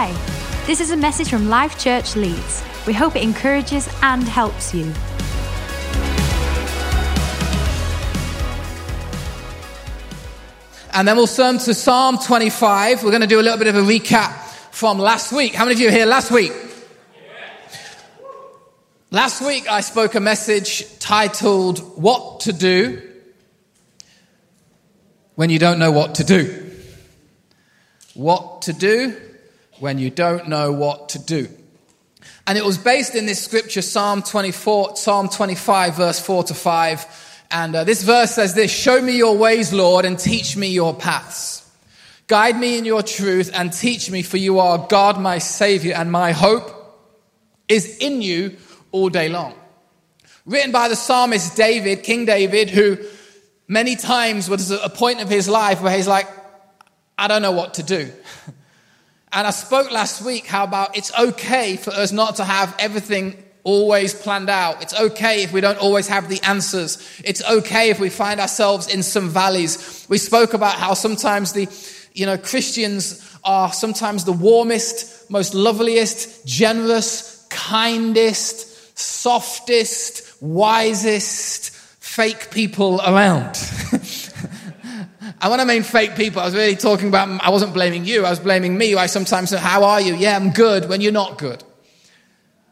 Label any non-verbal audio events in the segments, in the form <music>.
Hi, this is a message from Life Church Leeds. We hope it encourages and helps you. And then we'll turn to Psalm 25. We're going to do a little bit of a recap from last week. How many of you were here last week? Last week I spoke a message titled What to Do When You Don't Know What to Do. What to do when you don't know what to do. And it was based in this scripture, Psalm 24, Psalm 25, verse 4 to 5. And uh, this verse says this Show me your ways, Lord, and teach me your paths. Guide me in your truth and teach me, for you are God, my Savior, and my hope is in you all day long. Written by the psalmist David, King David, who many times was at a point of his life where he's like, I don't know what to do. <laughs> And I spoke last week how about it's okay for us not to have everything always planned out. It's okay if we don't always have the answers. It's okay if we find ourselves in some valleys. We spoke about how sometimes the, you know, Christians are sometimes the warmest, most loveliest, generous, kindest, softest, wisest, fake people around. <laughs> And when I mean fake people, I was really talking about, I wasn't blaming you, I was blaming me. I sometimes say, How are you? Yeah, I'm good when you're not good.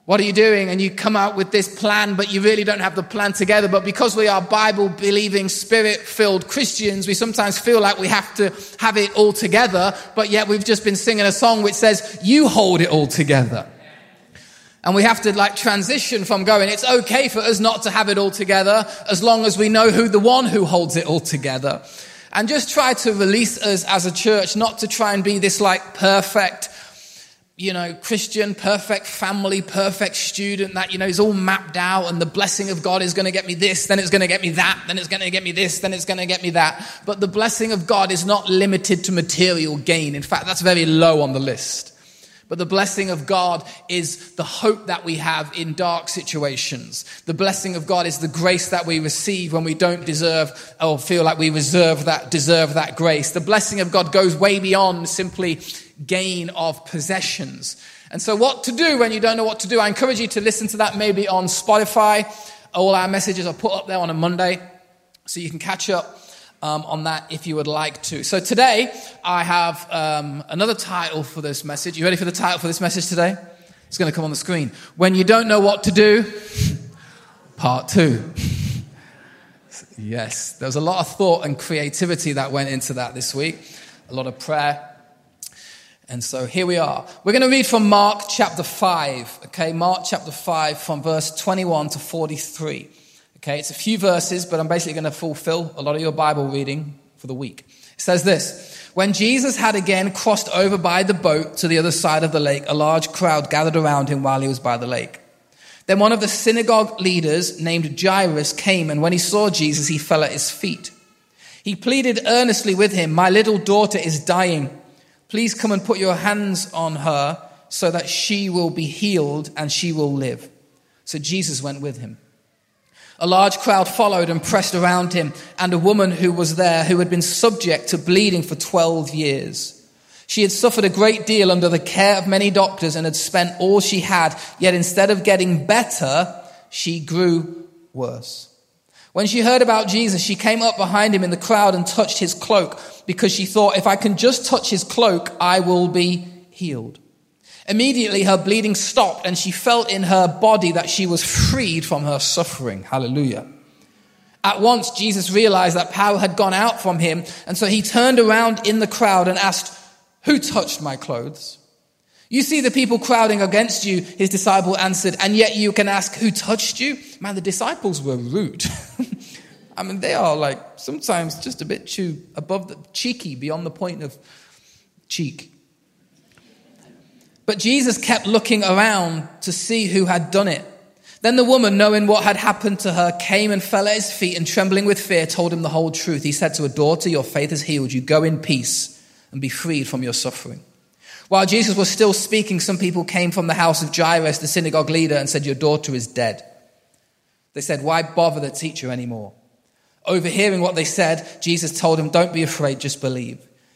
What are you doing? And you come out with this plan, but you really don't have the plan together. But because we are Bible believing, spirit filled Christians, we sometimes feel like we have to have it all together, but yet we've just been singing a song which says, You hold it all together. And we have to like transition from going, it's okay for us not to have it all together as long as we know who the one who holds it all together. And just try to release us as a church, not to try and be this like perfect, you know, Christian, perfect family, perfect student that, you know, is all mapped out and the blessing of God is going to get me this, then it's going to get me that, then it's going to get me this, then it's going to get me that. But the blessing of God is not limited to material gain. In fact, that's very low on the list. But the blessing of God is the hope that we have in dark situations. The blessing of God is the grace that we receive when we don't deserve or feel like we reserve that, deserve that grace. The blessing of God goes way beyond simply gain of possessions. And so what to do when you don't know what to do? I encourage you to listen to that maybe on Spotify. All our messages are put up there on a Monday so you can catch up um, on that if you would like to. So today, I have um, another title for this message. You ready for the title for this message today? It's going to come on the screen. When you don't know what to do, part two. yes, there was a lot of thought and creativity that went into that this week, a lot of prayer. And so here we are. We're going to read from Mark chapter 5, okay? Mark chapter 5 from verse 21 to 43. Okay, it's a few verses, but I'm basically going to fulfill a lot of your Bible reading for the week. It says this When Jesus had again crossed over by the boat to the other side of the lake, a large crowd gathered around him while he was by the lake. Then one of the synagogue leaders named Jairus came, and when he saw Jesus, he fell at his feet. He pleaded earnestly with him, My little daughter is dying. Please come and put your hands on her so that she will be healed and she will live. So Jesus went with him. A large crowd followed and pressed around him, and a woman who was there who had been subject to bleeding for 12 years. She had suffered a great deal under the care of many doctors and had spent all she had, yet instead of getting better, she grew worse. When she heard about Jesus, she came up behind him in the crowd and touched his cloak because she thought, if I can just touch his cloak, I will be healed. Immediately her bleeding stopped and she felt in her body that she was freed from her suffering. Hallelujah. At once Jesus realized that power had gone out from him and so he turned around in the crowd and asked, who touched my clothes? You see the people crowding against you, his disciple answered, and yet you can ask, who touched you? Man, the disciples were rude. <laughs> I mean, they are like sometimes just a bit too above the cheeky, beyond the point of cheek. But Jesus kept looking around to see who had done it. Then the woman, knowing what had happened to her, came and fell at his feet and trembling with fear told him the whole truth. He said to her, Daughter, your faith has healed you. Go in peace and be freed from your suffering. While Jesus was still speaking, some people came from the house of Jairus, the synagogue leader, and said, Your daughter is dead. They said, Why bother the teacher anymore? Overhearing what they said, Jesus told him, Don't be afraid, just believe.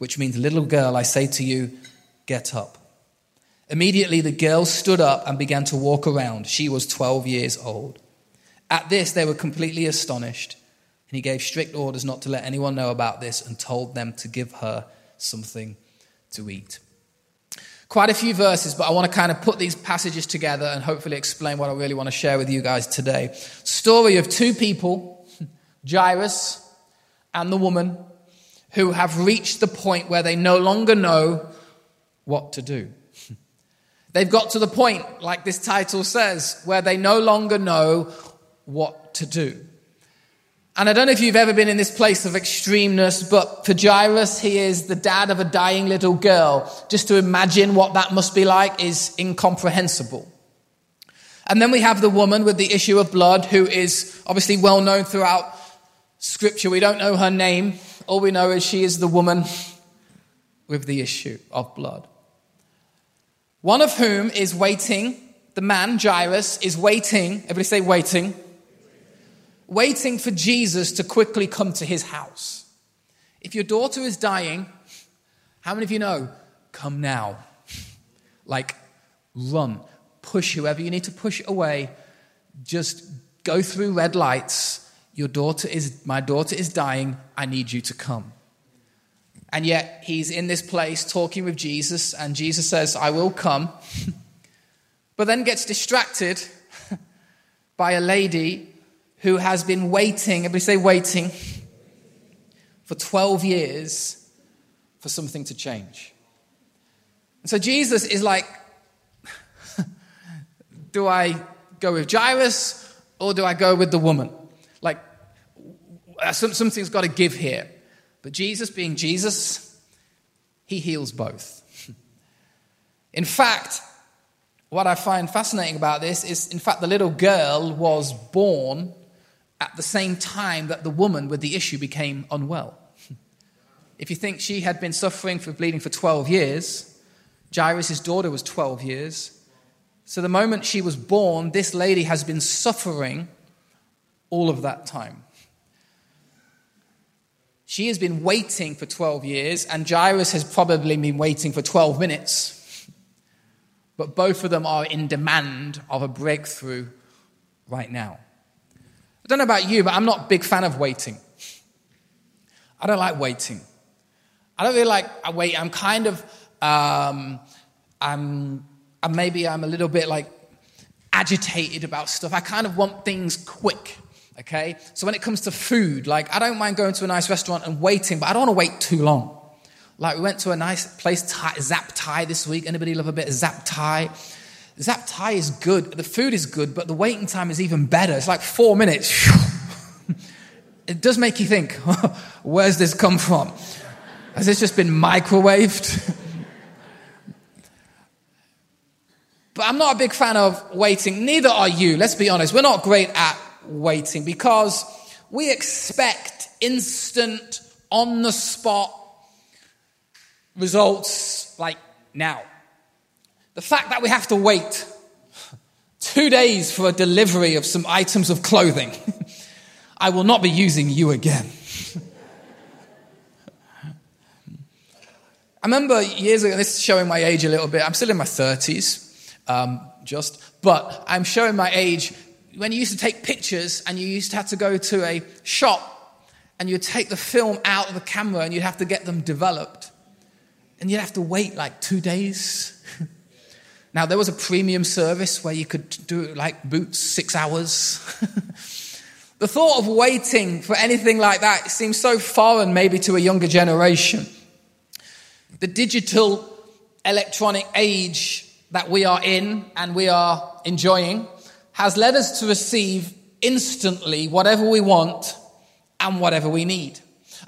which means, Little girl, I say to you, get up. Immediately the girl stood up and began to walk around. She was 12 years old. At this, they were completely astonished. And he gave strict orders not to let anyone know about this and told them to give her something to eat. Quite a few verses, but I want to kind of put these passages together and hopefully explain what I really want to share with you guys today. Story of two people, <laughs> Jairus and the woman who have reached the point where they no longer know what to do. <laughs> They've got to the point, like this title says, where they no longer know what to do. And I don't know if you've ever been in this place of extremeness, but for Jairus, he is the dad of a dying little girl. Just to imagine what that must be like is incomprehensible. And then we have the woman with the issue of blood, who is obviously well known throughout scripture. We don't know her name, all we know is she is the woman with the issue of blood. One of whom is waiting, the man, Jairus, is waiting, everybody say waiting, waiting for Jesus to quickly come to his house. If your daughter is dying, how many of you know? Come now. Like, run. Push whoever you need to push away. Just go through red lights your daughter is, my daughter is dying. I need you to come. And yet he's in this place talking with Jesus, and Jesus says, I will come. <laughs> but then gets distracted <laughs> by a lady who has been waiting, everybody say waiting, <laughs> for 12 years for something to change. And so Jesus is like, do I go with Jairus or do I go with the woman? Uh, some, something's got to give here. But Jesus, being Jesus, he heals both. in fact, what I find fascinating about this is, in fact, the little girl was born at the same time that the woman with the issue became unwell. if you think she had been suffering for bleeding for 12 years, Jairus' daughter was 12 years. So the moment she was born, this lady has been suffering all of that time. She has been waiting for 12 years, and Jairus has probably been waiting for 12 minutes. But both of them are in demand of a breakthrough right now. I don't know about you, but I'm not a big fan of waiting. I don't like waiting. I don't really like I wait. I'm kind of, um, I'm, maybe I'm a little bit like agitated about stuff. I kind of want things quick. Okay? So when it comes to food, like I don't mind going to a nice restaurant and waiting, but I don't want to wait too long. Like we went to a nice place, Zaap Thai this week. Anybody love a bit of Zaap Thai? Zaap Thai is good. The food is good, but the waiting time is even better. It's like four minutes. <laughs> it does make you think, <laughs> where's this come from? Has this just been microwaved? <laughs> but I'm not a big fan of waiting. Neither are you. Let's be honest. We're not great at waiting because we expect instant, on the spot results like now. The fact that we have to wait two days for a delivery of some items of clothing, <laughs> I will not be using you again. I remember years ago, this is showing my age a little bit. I'm still in my 30s, um, just, but I'm showing my age when you used to take pictures and you used to have to go to a shop and you'd take the film out of the camera and you'd have to get them developed. And you'd have to wait like two days. <laughs> now, there was a premium service where you could do like boots six hours. <laughs> the thought of waiting for anything like that seems so foreign, maybe to a younger generation. The digital electronic age that we are in and we are enjoying has led us to receive instantly whatever we want and whatever we need.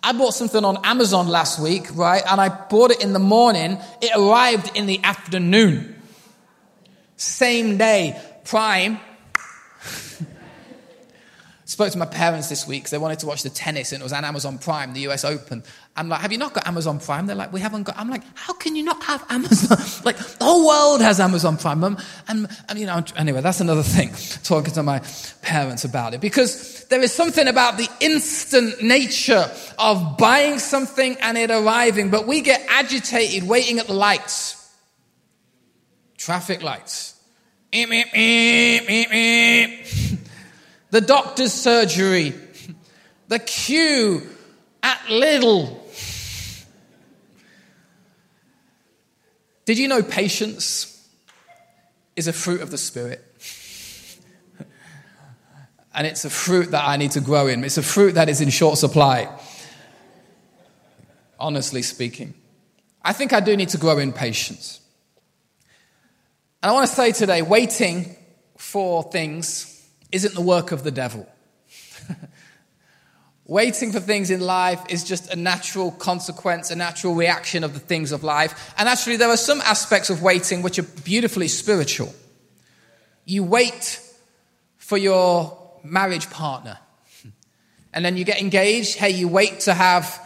I bought something on Amazon last week, right? And I bought it in the morning. It arrived in the afternoon. Same day, Prime. <laughs> Spoke to my parents this week because they wanted to watch the tennis and it was on Amazon Prime, the US Open. I'm like, have you not got Amazon Prime? They're like, we haven't got. I'm like, how can you not have Amazon? <laughs> like, the whole world has Amazon Prime. And, and, and, you know, anyway, that's another thing, <laughs> talking to my parents about it. Because there is something about the instant nature of buying something and it arriving, but we get agitated waiting at the lights. Traffic lights. <laughs> the doctor's surgery. The queue at Lidl. Did you know patience is a fruit of the Spirit? <laughs> and it's a fruit that I need to grow in. It's a fruit that is in short supply, honestly speaking. I think I do need to grow in patience. And I want to say today waiting for things isn't the work of the devil. <laughs> Waiting for things in life is just a natural consequence, a natural reaction of the things of life. And actually, there are some aspects of waiting which are beautifully spiritual. You wait for your marriage partner, and then you get engaged. Hey, you wait to have,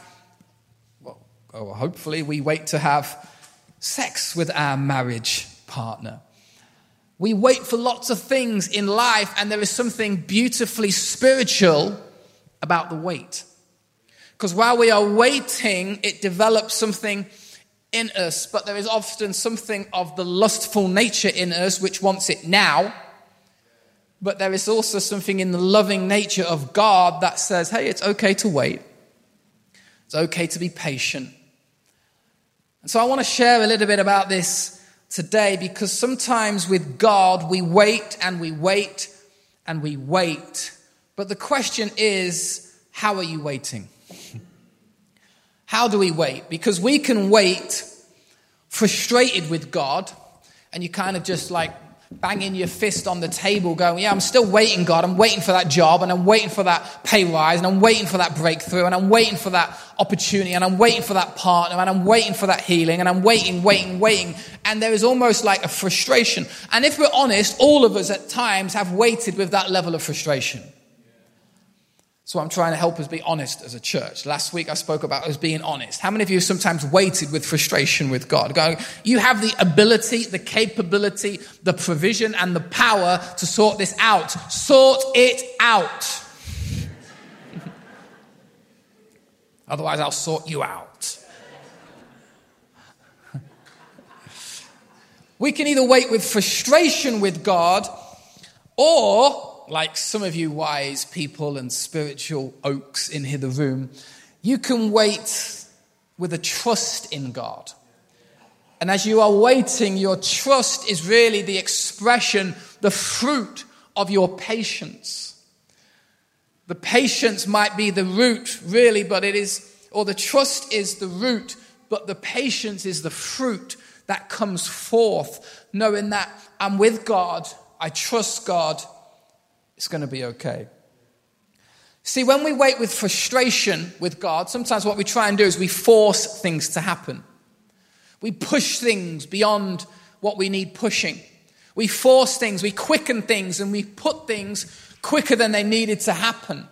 well, oh, hopefully, we wait to have sex with our marriage partner. We wait for lots of things in life, and there is something beautifully spiritual about the wait. Because while we are waiting, it develops something in us, but there is often something of the lustful nature in us which wants it now. But there is also something in the loving nature of God that says, hey, it's okay to wait. It's okay to be patient. And so I want to share a little bit about this today because sometimes with God we wait and we wait and we wait but the question is, how are you waiting? <laughs> How do we wait? Because we can wait frustrated with God, and you kind of just like banging your fist on the table, going, Yeah, I'm still waiting, God. I'm waiting for that job, and I'm waiting for that pay rise, and I'm waiting for that breakthrough, and I'm waiting for that opportunity, and I'm waiting for that partner, and I'm waiting for that healing, and I'm waiting, waiting, waiting. And there is almost like a frustration. And if we're honest, all of us at times have waited with that level of frustration. So I'm trying to help us be honest as a church. Last week I spoke about us being honest. How many of you have sometimes waited with frustration with God? Going, you have the ability, the capability, the provision, and the power to sort this out. Sort it out. <laughs> Otherwise, I'll sort you out. <laughs> we can either wait with frustration with God or like some of you wise people and spiritual oaks in here the room, you can wait with a trust in God. And as you are waiting, your trust is really the expression, the fruit of your patience. The patience might be the root, really, but it is, or the trust is the root, but the patience is the fruit that comes forth, knowing that I'm with God, I trust God, it's going to be okay. See, when we wait with frustration with God, sometimes what we try and do is we force things to happen. We push things beyond what we need pushing. We force things, we quicken things, and we put things quicker than they needed to happen.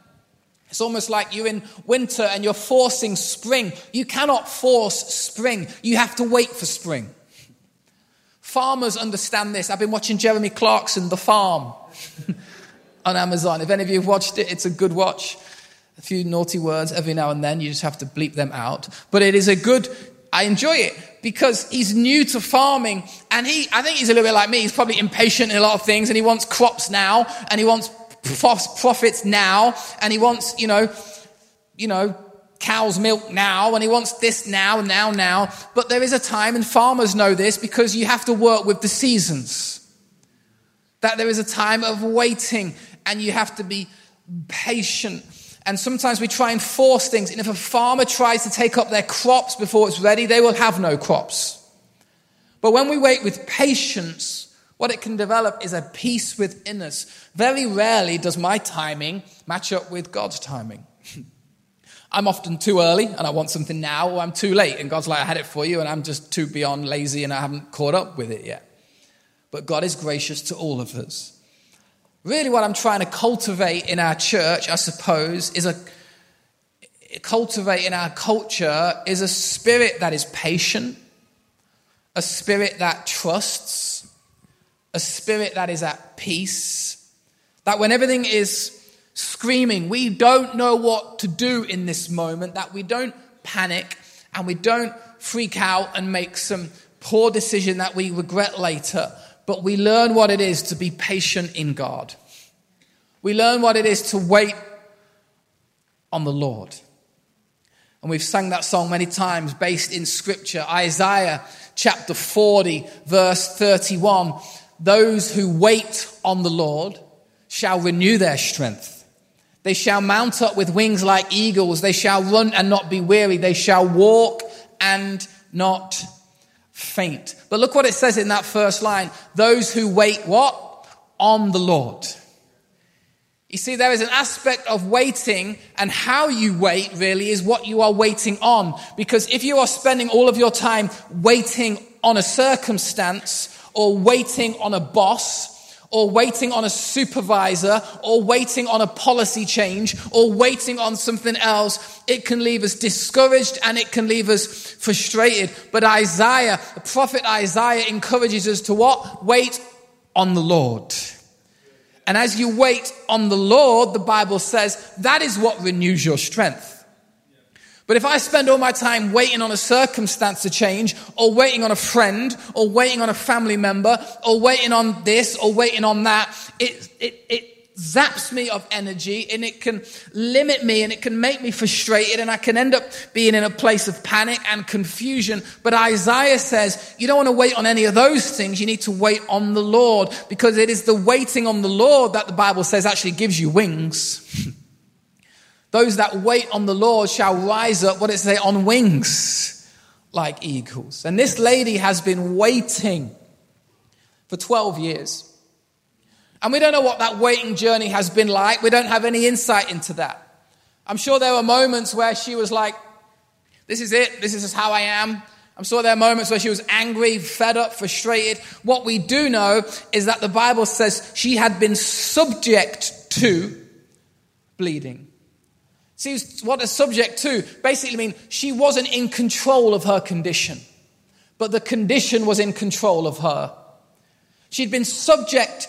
It's almost like you're in winter and you're forcing spring. You cannot force spring, you have to wait for spring. Farmers understand this. I've been watching Jeremy Clarkson, The Farm. <laughs> on Amazon. If any of you have watched it, it's a good watch. A few naughty words every now and then, you just have to bleep them out. But it is a good, I enjoy it because he's new to farming and he, I think he's a little bit like me. He's probably impatient in a lot of things and he wants crops now and he wants profits now and he wants, you know, you know, cow's milk now and he wants this now, now, now. But there is a time and farmers know this because you have to work with the seasons. That there is a time of waiting and you have to be patient. And sometimes we try and force things. And if a farmer tries to take up their crops before it's ready, they will have no crops. But when we wait with patience, what it can develop is a peace within us. Very rarely does my timing match up with God's timing. <laughs> I'm often too early and I want something now, or I'm too late and God's like, I had it for you and I'm just too beyond lazy and I haven't caught up with it yet. But God is gracious to all of us. Really, what I'm trying to cultivate in our church, I suppose, is a cultivate in our culture is a spirit that is patient, a spirit that trusts, a spirit that is at peace. That when everything is screaming, we don't know what to do in this moment, that we don't panic and we don't freak out and make some poor decision that we regret later, but we learn what it is to be patient in God. We learn what it is to wait on the Lord. And we've sung that song many times based in scripture. Isaiah chapter 40, verse 31. Those who wait on the Lord shall renew their strength. They shall mount up with wings like eagles. They shall run and not be weary. They shall walk and not faint. But look what it says in that first line. Those who wait what? On the Lord. You see, there is an aspect of waiting, and how you wait really is what you are waiting on. Because if you are spending all of your time waiting on a circumstance or waiting on a boss, or waiting on a supervisor or waiting on a policy change or waiting on something else, it can leave us discouraged and it can leave us frustrated. But Isaiah, the prophet Isaiah encourages us to what? Wait on the Lord. And as you wait on the Lord, the Bible says that is what renews your strength. But if I spend all my time waiting on a circumstance to change, or waiting on a friend, or waiting on a family member, or waiting on this, or waiting on that, it, it, it zaps me of energy and it can limit me and it can make me frustrated and I can end up being in a place of panic and confusion. But Isaiah says you don't want to wait on any of those things. You need to wait on the Lord because it is the waiting on the Lord that the Bible says actually gives you wings. <laughs> Those that wait on the Lord shall rise up, what does it say, on wings like eagles. And this lady has been waiting for 12 years. And we don't know what that waiting journey has been like. We don't have any insight into that. I'm sure there were moments where she was like, This is it. This is how I am. I'm sure there are moments where she was angry, fed up, frustrated. What we do know is that the Bible says she had been subject to bleeding. See, what a subject to basically mean she wasn't in control of her condition, but the condition was in control of her. She'd been subject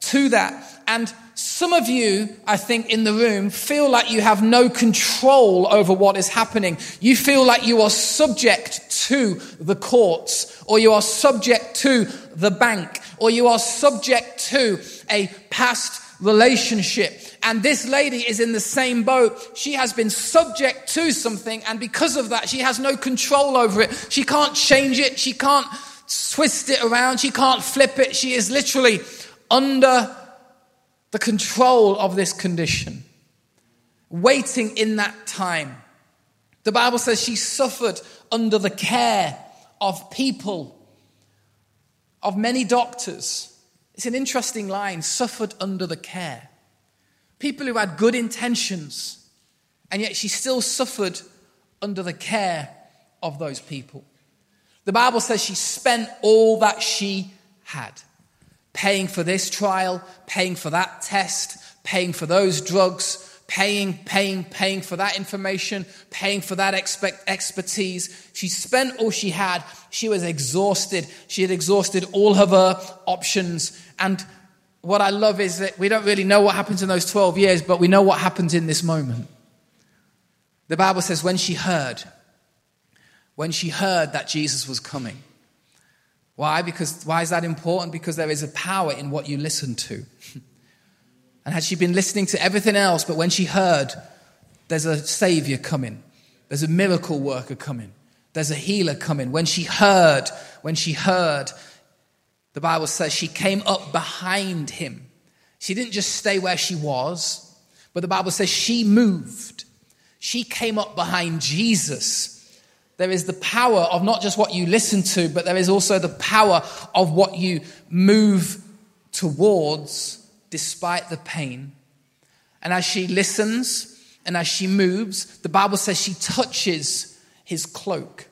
to that. And some of you, I think, in the room feel like you have no control over what is happening. You feel like you are subject to the courts, or you are subject to the bank, or you are subject to a past relationship and this lady is in the same boat. She has been subject to something, and because of that, she has no control over it. She can't change it. She can't twist it around. She can't flip it. She is literally under the control of this condition, waiting in that time. The Bible says she suffered under the care of people, of many doctors. It's an interesting line suffered under the care. People who had good intentions, and yet she still suffered under the care of those people. The Bible says she spent all that she had paying for this trial, paying for that test, paying for those drugs, paying, paying, paying for that information, paying for that expect, expertise. She spent all she had. She was exhausted. She had exhausted all of her options. And what I love is that we don't really know what happens in those 12 years, but we know what happens in this moment. The Bible says when she heard, when she heard that Jesus was coming. Why? Because why is that important? Because there is a power in what you listen to. <laughs> and had she been listening to everything else, but when she heard, there's a savior coming, there's a miracle worker coming, there's a healer coming. When she heard, when she heard, the Bible says she came up behind him. She didn't just stay where she was, but the Bible says she moved. She came up behind Jesus. There is the power of not just what you listen to, but there is also the power of what you move towards despite the pain. And as she listens And as she moves, the Bible says she touches his cloak.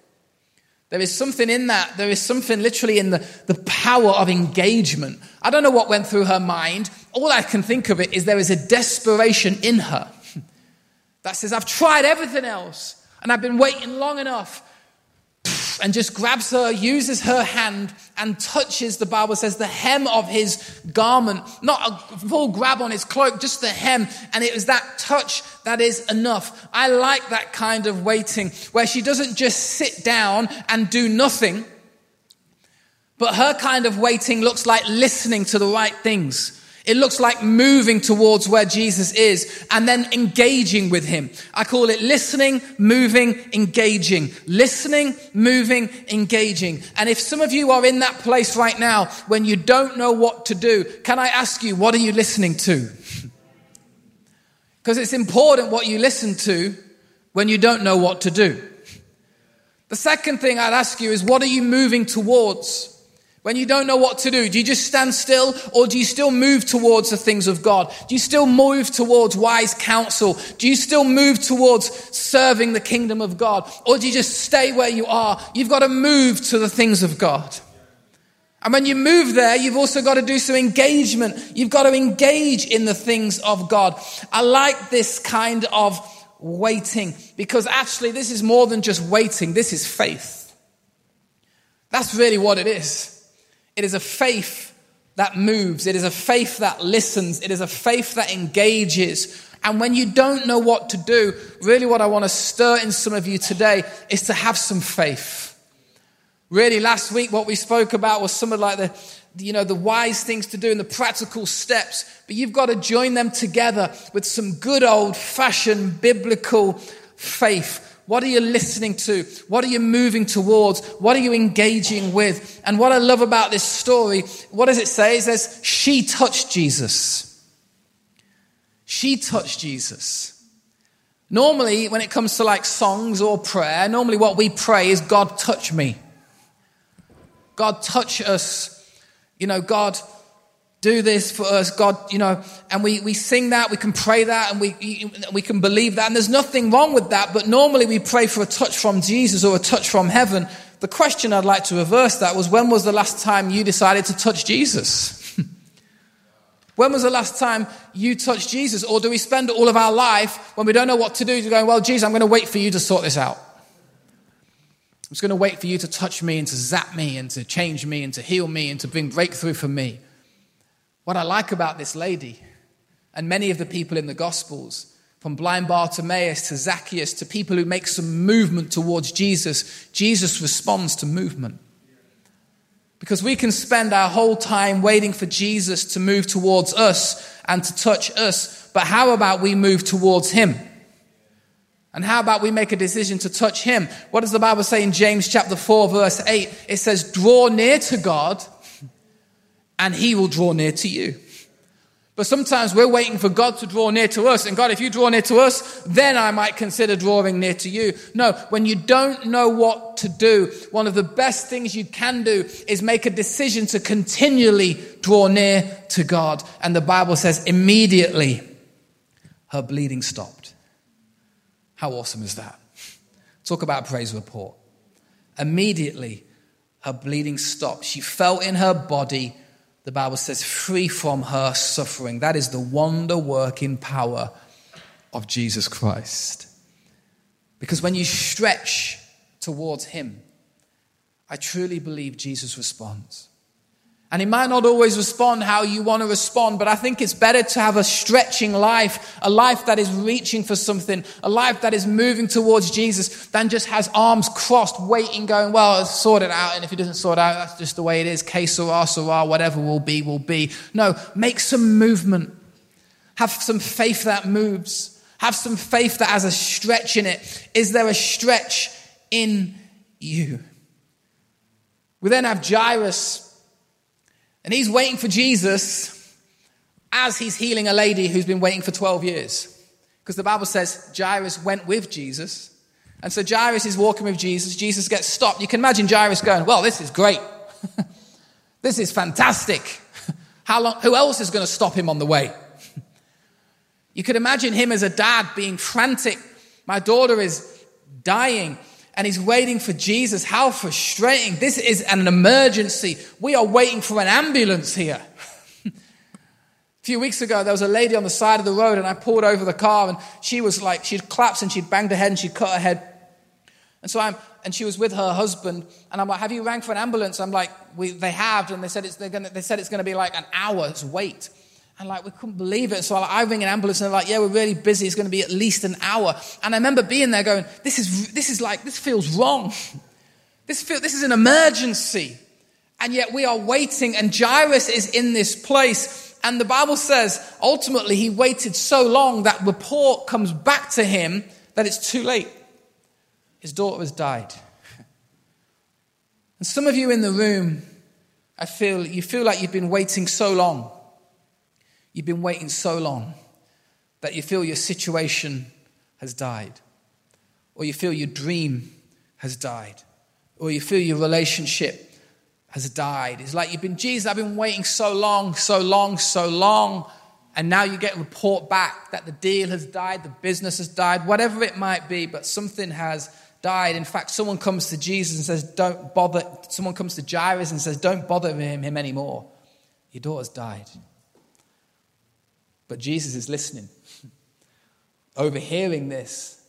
There is something in that. There is something literally in the, the power of engagement. I don't know what went through her mind. All I can think of it is there is a desperation in her <laughs> that says, I've tried everything else and I've been waiting long enough and just grabs her, uses her hand, and touches, the Bible says, the hem of his garment. Not a full grab on his cloak, just the hem. And it was that touch that is enough. I like that kind of waiting where she doesn't just sit down and do nothing, but her kind of waiting looks like listening to the right things. It looks like moving towards where Jesus is and then engaging with him. I call it listening, moving, engaging. Listening, moving, engaging. And if some of you are in that place right now when you don't know what to do, can I ask you, what are you listening to? Because it's important what you listen to when you don't know what to do. The second thing I'd ask you is, what are you moving towards? When you don't know what to do, do you just stand still or do you still move towards the things of God? Do you still move towards wise counsel? Do you still move towards serving the kingdom of God? Or do you just stay where you are? You've got to move to the things of God. And when you move there, you've also got to do some engagement. You've got to engage in the things of God. I like this kind of waiting because actually this is more than just waiting. This is faith. That's really what it is. It is a faith that moves. It is a faith that listens. It is a faith that engages. And when you don't know what to do, really what I want to stir in some of you today is to have some faith. Really, last week what we spoke about was some of like the, you know, the wise things to do and the practical steps. But you've got to join them together with some good old fashioned biblical faith what are you listening to? What are you moving towards? What are you engaging with? And what I love about this story, what does it say? It says, she touched Jesus. She touched Jesus. Normally, when it comes to like songs or prayer, normally what we pray is, God, touch me. God, touch us. You know, God, do this for us, God, you know, and we, we sing that, we can pray that, and we, we can believe that, and there's nothing wrong with that, but normally we pray for a touch from Jesus or a touch from heaven. The question I'd like to reverse that was when was the last time you decided to touch Jesus? <laughs> when was the last time you touched Jesus? Or do we spend all of our life when we don't know what to do, going, well, Jesus, I'm going to wait for you to sort this out? I'm just going to wait for you to touch me and to zap me and to change me and to heal me and to bring breakthrough for me. What I like about this lady and many of the people in the Gospels, from blind Bartimaeus to Zacchaeus to people who make some movement towards Jesus, Jesus responds to movement. Because we can spend our whole time waiting for Jesus to move towards us and to touch us, but how about we move towards Him? And how about we make a decision to touch Him? What does the Bible say in James chapter 4, verse 8? It says, Draw near to God and he will draw near to you. But sometimes we're waiting for God to draw near to us. And God, if you draw near to us, then I might consider drawing near to you. No, when you don't know what to do, one of the best things you can do is make a decision to continually draw near to God. And the Bible says immediately her bleeding stopped. How awesome is that? Talk about praise report. Immediately her bleeding stopped. She felt in her body the Bible says, free from her suffering. That is the wonder working power of Jesus Christ. Because when you stretch towards Him, I truly believe Jesus responds. And he might not always respond how you want to respond, but I think it's better to have a stretching life, a life that is reaching for something, a life that is moving towards Jesus, than just has arms crossed, waiting, going, well, sort it out. And if it doesn't sort out, that's just the way it is. Que sera, sera, whatever will be, will be. No, make some movement. Have some faith that moves. Have some faith that has a stretch in it. Is there a stretch in you? We then have Jairus and he's waiting for Jesus as he's healing a lady who's been waiting for 12 years. Because the Bible says Jairus went with Jesus. And so Jairus is walking with Jesus. Jesus gets stopped. You can imagine Jairus going, Well, this is great. <laughs> this is fantastic. <laughs> How long, who else is going to stop him on the way? You could imagine him as a dad being frantic. My daughter is dying and he's waiting for Jesus. How frustrating. This is an emergency. We are waiting for an ambulance here. <laughs> a few weeks ago, there was a lady on the side of the road and I pulled over the car and she was like, she'd collapsed and she'd banged her head and she'd cut her head. And so I'm, and she was with her husband and I'm like, have you rang for an ambulance? I'm like, we, they have. And they said it's, gonna, they said it's to be like an hour's wait. And like, we couldn't believe it. So I ring an ambulance and they're like, yeah, we're really busy. It's going to be at least an hour. And I remember being there going, this is, this is like, this feels wrong. This, feel, this is an emergency. And yet we are waiting and Jairus is in this place. And the Bible says ultimately he waited so long that report comes back to him that it's too late. His daughter has died. And some of you in the room, I feel, you feel like you've been waiting so long You've been waiting so long that you feel your situation has died, or you feel your dream has died, or you feel your relationship has died. It's like you've been, Jesus, I've been waiting so long, so long, so long. And now you get a report back that the deal has died, the business has died, whatever it might be, but something has died. In fact, someone comes to Jesus and says, Don't bother. Someone comes to Jairus and says, Don't bother him, him anymore. Your daughter's died. But Jesus is listening. Overhearing this,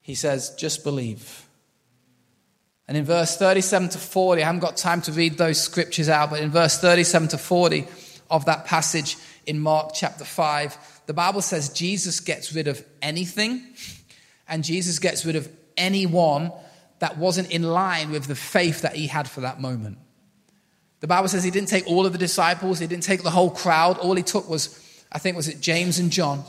he says, just believe. And in verse 37 to 40, I haven't got time to read those scriptures out, but in verse 37 to 40 of that passage in Mark chapter 5, the Bible says Jesus gets rid of anything and Jesus gets rid of anyone that wasn't in line with the faith that he had for that moment. The Bible says he didn't take all of the disciples, he didn't take the whole crowd. All he took was I think was it James and John.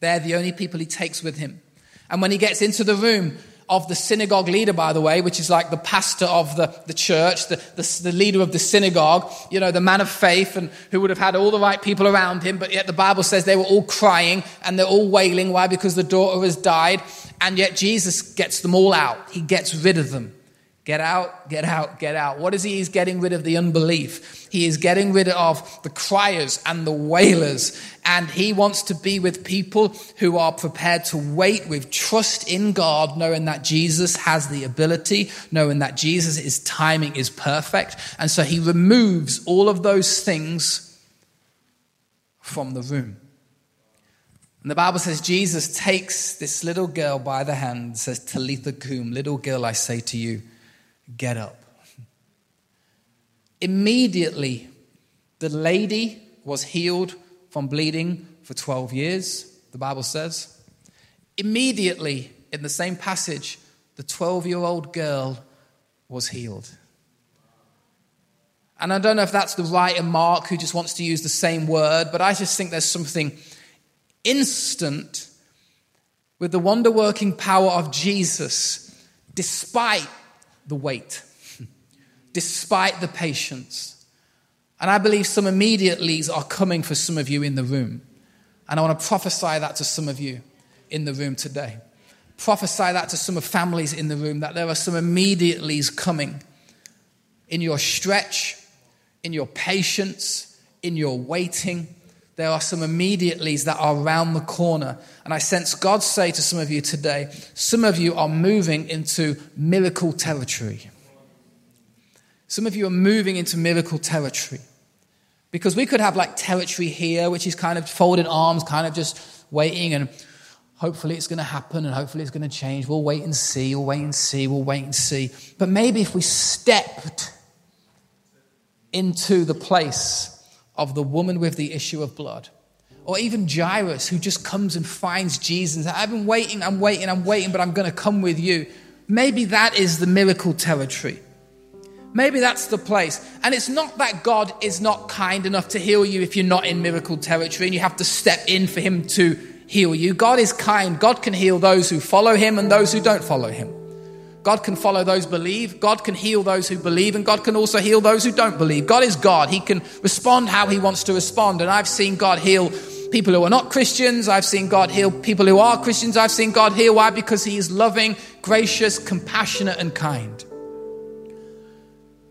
They're the only people he takes with him. And when he gets into the room of the synagogue leader, by the way, which is like the pastor of the, the church, the, the, the leader of the synagogue, you know, the man of faith, and who would have had all the right people around him, but yet the Bible says they were all crying and they're all wailing. Why? Because the daughter has died. And yet Jesus gets them all out. He gets rid of them. Get out, get out, get out. What is he? He's getting rid of the unbelief. He is getting rid of the criers and the wailers. And he wants to be with people who are prepared to wait with trust in God, knowing that Jesus has the ability, knowing that Jesus' timing is perfect. And so he removes all of those things from the room. And the Bible says Jesus takes this little girl by the hand, and says, Talitha cum, little girl, I say to you Get up. Immediately, the lady was healed from bleeding for 12 years, the Bible says. Immediately, in the same passage, the 12 year old girl was healed. And I don't know if that's the writer Mark who just wants to use the same word, but I just think there's something instant with the wonder working power of Jesus, despite the wait, despite the patience. And I believe some immediatelys are coming for some of you in the room. And I want to prophesy that to some of you in the room today. Prophesy that to some of families in the room that there are some immediatelys coming in your stretch, in your patience, in your waiting. There are some immediatelys that are around the corner. And I sense God say to some of you today, some of you are moving into miracle territory. Some of you are moving into miracle territory. Because we could have like territory here, which is kind of folded arms, kind of just waiting, and hopefully it's going to happen and hopefully it's going to change. We'll wait and see, we'll wait and see, we'll wait and see. But maybe if we stepped into the place of the woman with the issue of blood. Or even Jairus, who just comes and finds Jesus. I've been waiting, I'm waiting, I'm waiting, but I'm going to come with you. Maybe that is the miracle territory. Maybe that's the place. And it's not that God is not kind enough to heal you if you're not in miracle territory and you have to step in for Him to heal you. God is kind. God can heal those who follow Him and those who don't follow Him. God can follow those believe. God can heal those who believe, and God can also heal those who don't believe. God is God. He can respond how He wants to respond. And I've seen God heal people who are not Christians. I've seen God heal people who are Christians. I've seen God heal. Why? Because He is loving, gracious, compassionate, and kind.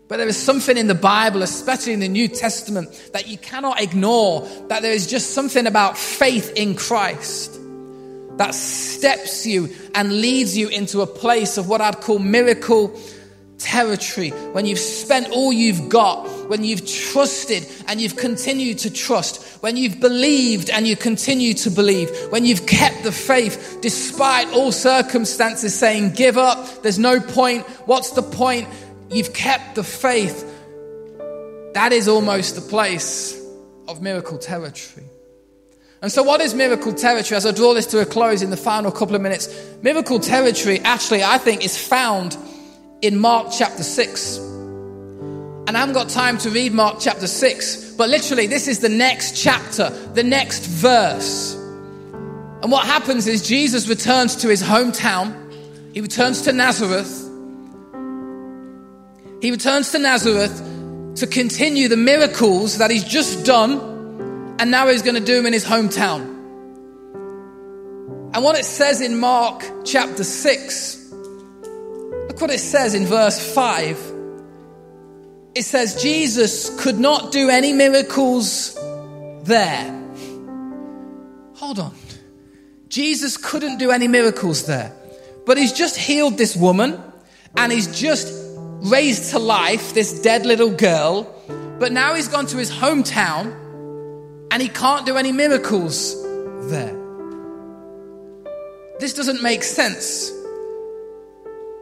But there is something in the Bible, especially in the New Testament, that you cannot ignore. That there is just something about faith in Christ that steps you and leads you into a place of what I'd call miracle territory. When you've spent all you've got, when you've trusted and you've continued to trust, when you've believed and you continue to believe, when you've kept the faith despite all circumstances saying, give up, there's no point, what's the point? You've kept the faith. That is almost the place of miracle territory. And so, what is miracle territory? As I draw this to a close in the final couple of minutes, miracle territory actually, I think, is found in Mark chapter 6. And I haven't got time to read Mark chapter 6, but literally, this is the next chapter, the next verse. And what happens is Jesus returns to his hometown, he returns to Nazareth. He returns to Nazareth to continue the miracles that he's just done, and now he's going to do them in his hometown. And what it says in Mark chapter 6 Look what it says in verse 5. It says, Jesus could not do any miracles there. Hold on. Jesus couldn't do any miracles there. But he's just healed this woman and he's just raised to life this dead little girl. But now he's gone to his hometown and he can't do any miracles there. This doesn't make sense.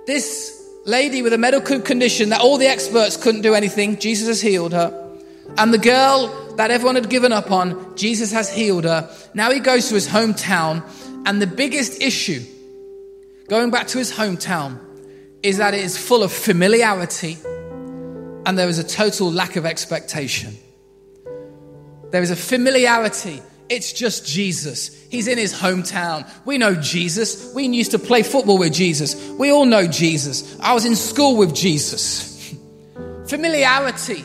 This lady with a medical condition that all the experts couldn't do anything, Jesus has healed her. And the girl that everyone had given up on, Jesus has healed her. Now he goes to his hometown, and the biggest issue, going back to his hometown, is that it is full of familiarity and there is a total lack of expectation. There is a familiarity it's just Jesus. He's in his hometown. We know Jesus. We used to play football with Jesus. We all know Jesus. I was in school with Jesus. <laughs> Familiarity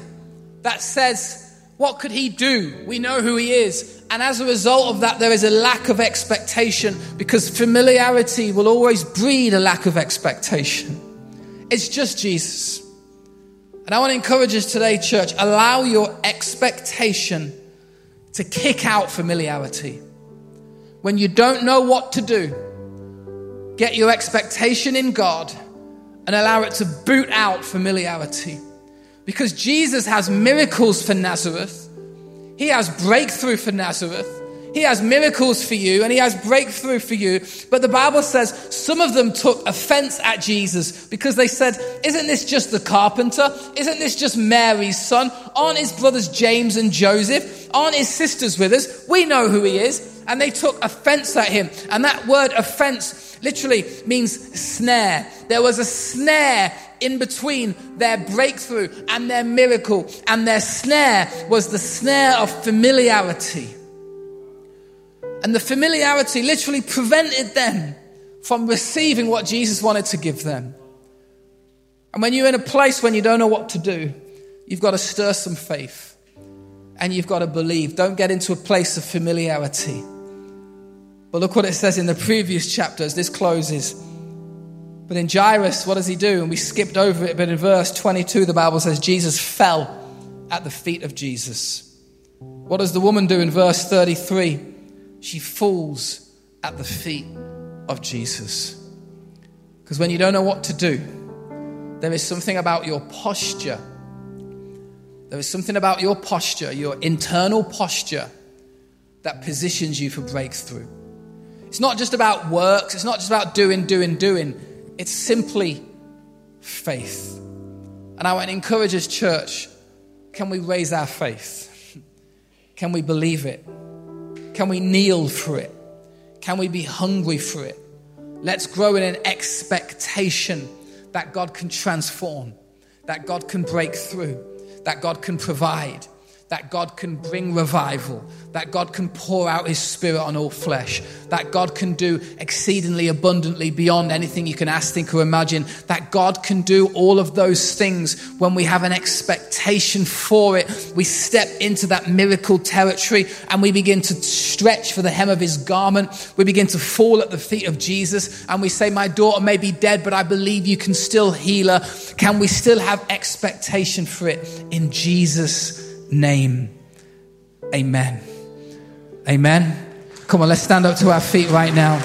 that says, what could he do? We know who he is. And as a result of that, there is a lack of expectation because familiarity will always breed a lack of expectation. It's just Jesus. And I want to encourage us today, church, allow your expectation to kick out familiarity. When you don't know what to do, get your expectation in God and allow it to boot out familiarity. Because Jesus has miracles for Nazareth, He has breakthrough for Nazareth. He has miracles for you and he has breakthrough for you. But the Bible says some of them took offense at Jesus because they said, Isn't this just the carpenter? Isn't this just Mary's son? Aren't his brothers James and Joseph? Aren't his sisters with us? We know who he is. And they took offense at him. And that word offense literally means snare. There was a snare in between their breakthrough and their miracle. And their snare was the snare of familiarity. And the familiarity literally prevented them from receiving what Jesus wanted to give them. And when you're in a place when you don't know what to do, you've got to stir some faith and you've got to believe. Don't get into a place of familiarity. But look what it says in the previous chapters. This closes. But in Jairus, what does he do? And we skipped over it, but in verse 22, the Bible says Jesus fell at the feet of Jesus. What does the woman do in verse 33? She falls at the feet of Jesus. Because when you don't know what to do, there is something about your posture. There is something about your posture, your internal posture, that positions you for breakthrough. It's not just about works, it's not just about doing, doing, doing. It's simply faith. And I want to encourage us, church, can we raise our faith? <laughs> Can we believe it? Can we kneel for it? Can we be hungry for it? Let's grow in an expectation that God can transform, that God can break through, that God can provide, that God can bring revival, that God can pour out His Spirit on all flesh, that God can do exceedingly abundantly beyond anything you can ask, think, or imagine, that God can do all of those things when we have an expectation for it. We step into that miracle territory and we begin to stretch for the hem of His garment. We begin to fall at the feet of Jesus and we say, My daughter may be dead, but I believe you can still heal her. Can we still have expectation for it in Jesus' name? Amen. Amen. Come on, let's stand up to our feet right now.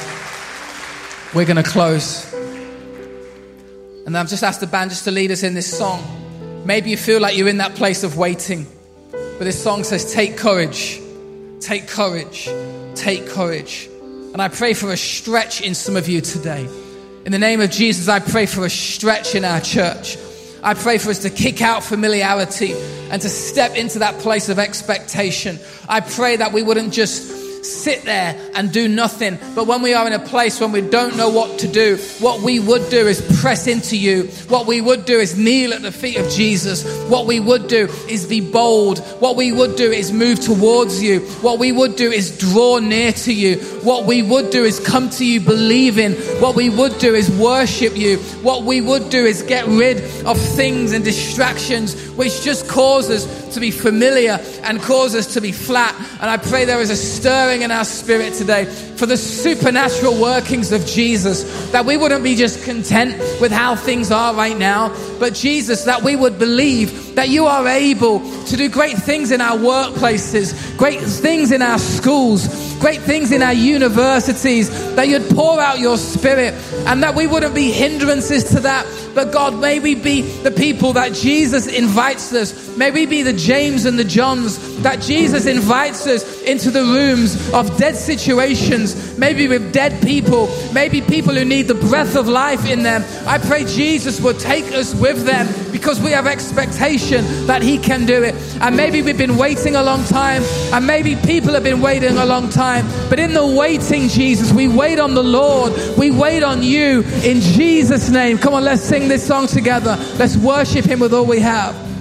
We're going to close. And I've just asked the band just to lead us in this song. Maybe you feel like you're in that place of waiting. But this song says, Take courage, take courage, take courage. And I pray for a stretch in some of you today. In the name of Jesus, I pray for a stretch in our church. I pray for us to kick out familiarity and to step into that place of expectation. I pray that we wouldn't just sit there and do nothing. But when we are in a place when we don't know what to do, what we would do is press into you. What we would do is kneel at the feet of Jesus. What we would do is be bold. What we would do is move towards you. What we would do is draw near to you. What we would do is come to you believing. What we would do is worship you. What we would do is get rid of things and distractions which just cause us to be familiar and cause us to be flat. And I pray there is a stirring in our spirit today for the supernatural workings of Jesus, that we wouldn't be just content with how things are right now, but Jesus, that we would believe that you are able to do great things in our workplaces, great things in our schools, great things in our universities, that you'd pour out your spirit, and that we wouldn't be hindrances to that. But God, may we be the people that Jesus invites us. May we be the James and the Johns that Jesus invites us into the rooms of dead situations, maybe with dead people, maybe people who need the breath of life in them. I pray Jesus will take us with them because we have expectation that He can do it. And maybe we've been waiting a long time, and maybe people have been waiting a long time. But in the waiting, Jesus, we wait on the Lord, we wait on you in Jesus' name. Come on, let's sing this song together. Let's worship Him with all we have.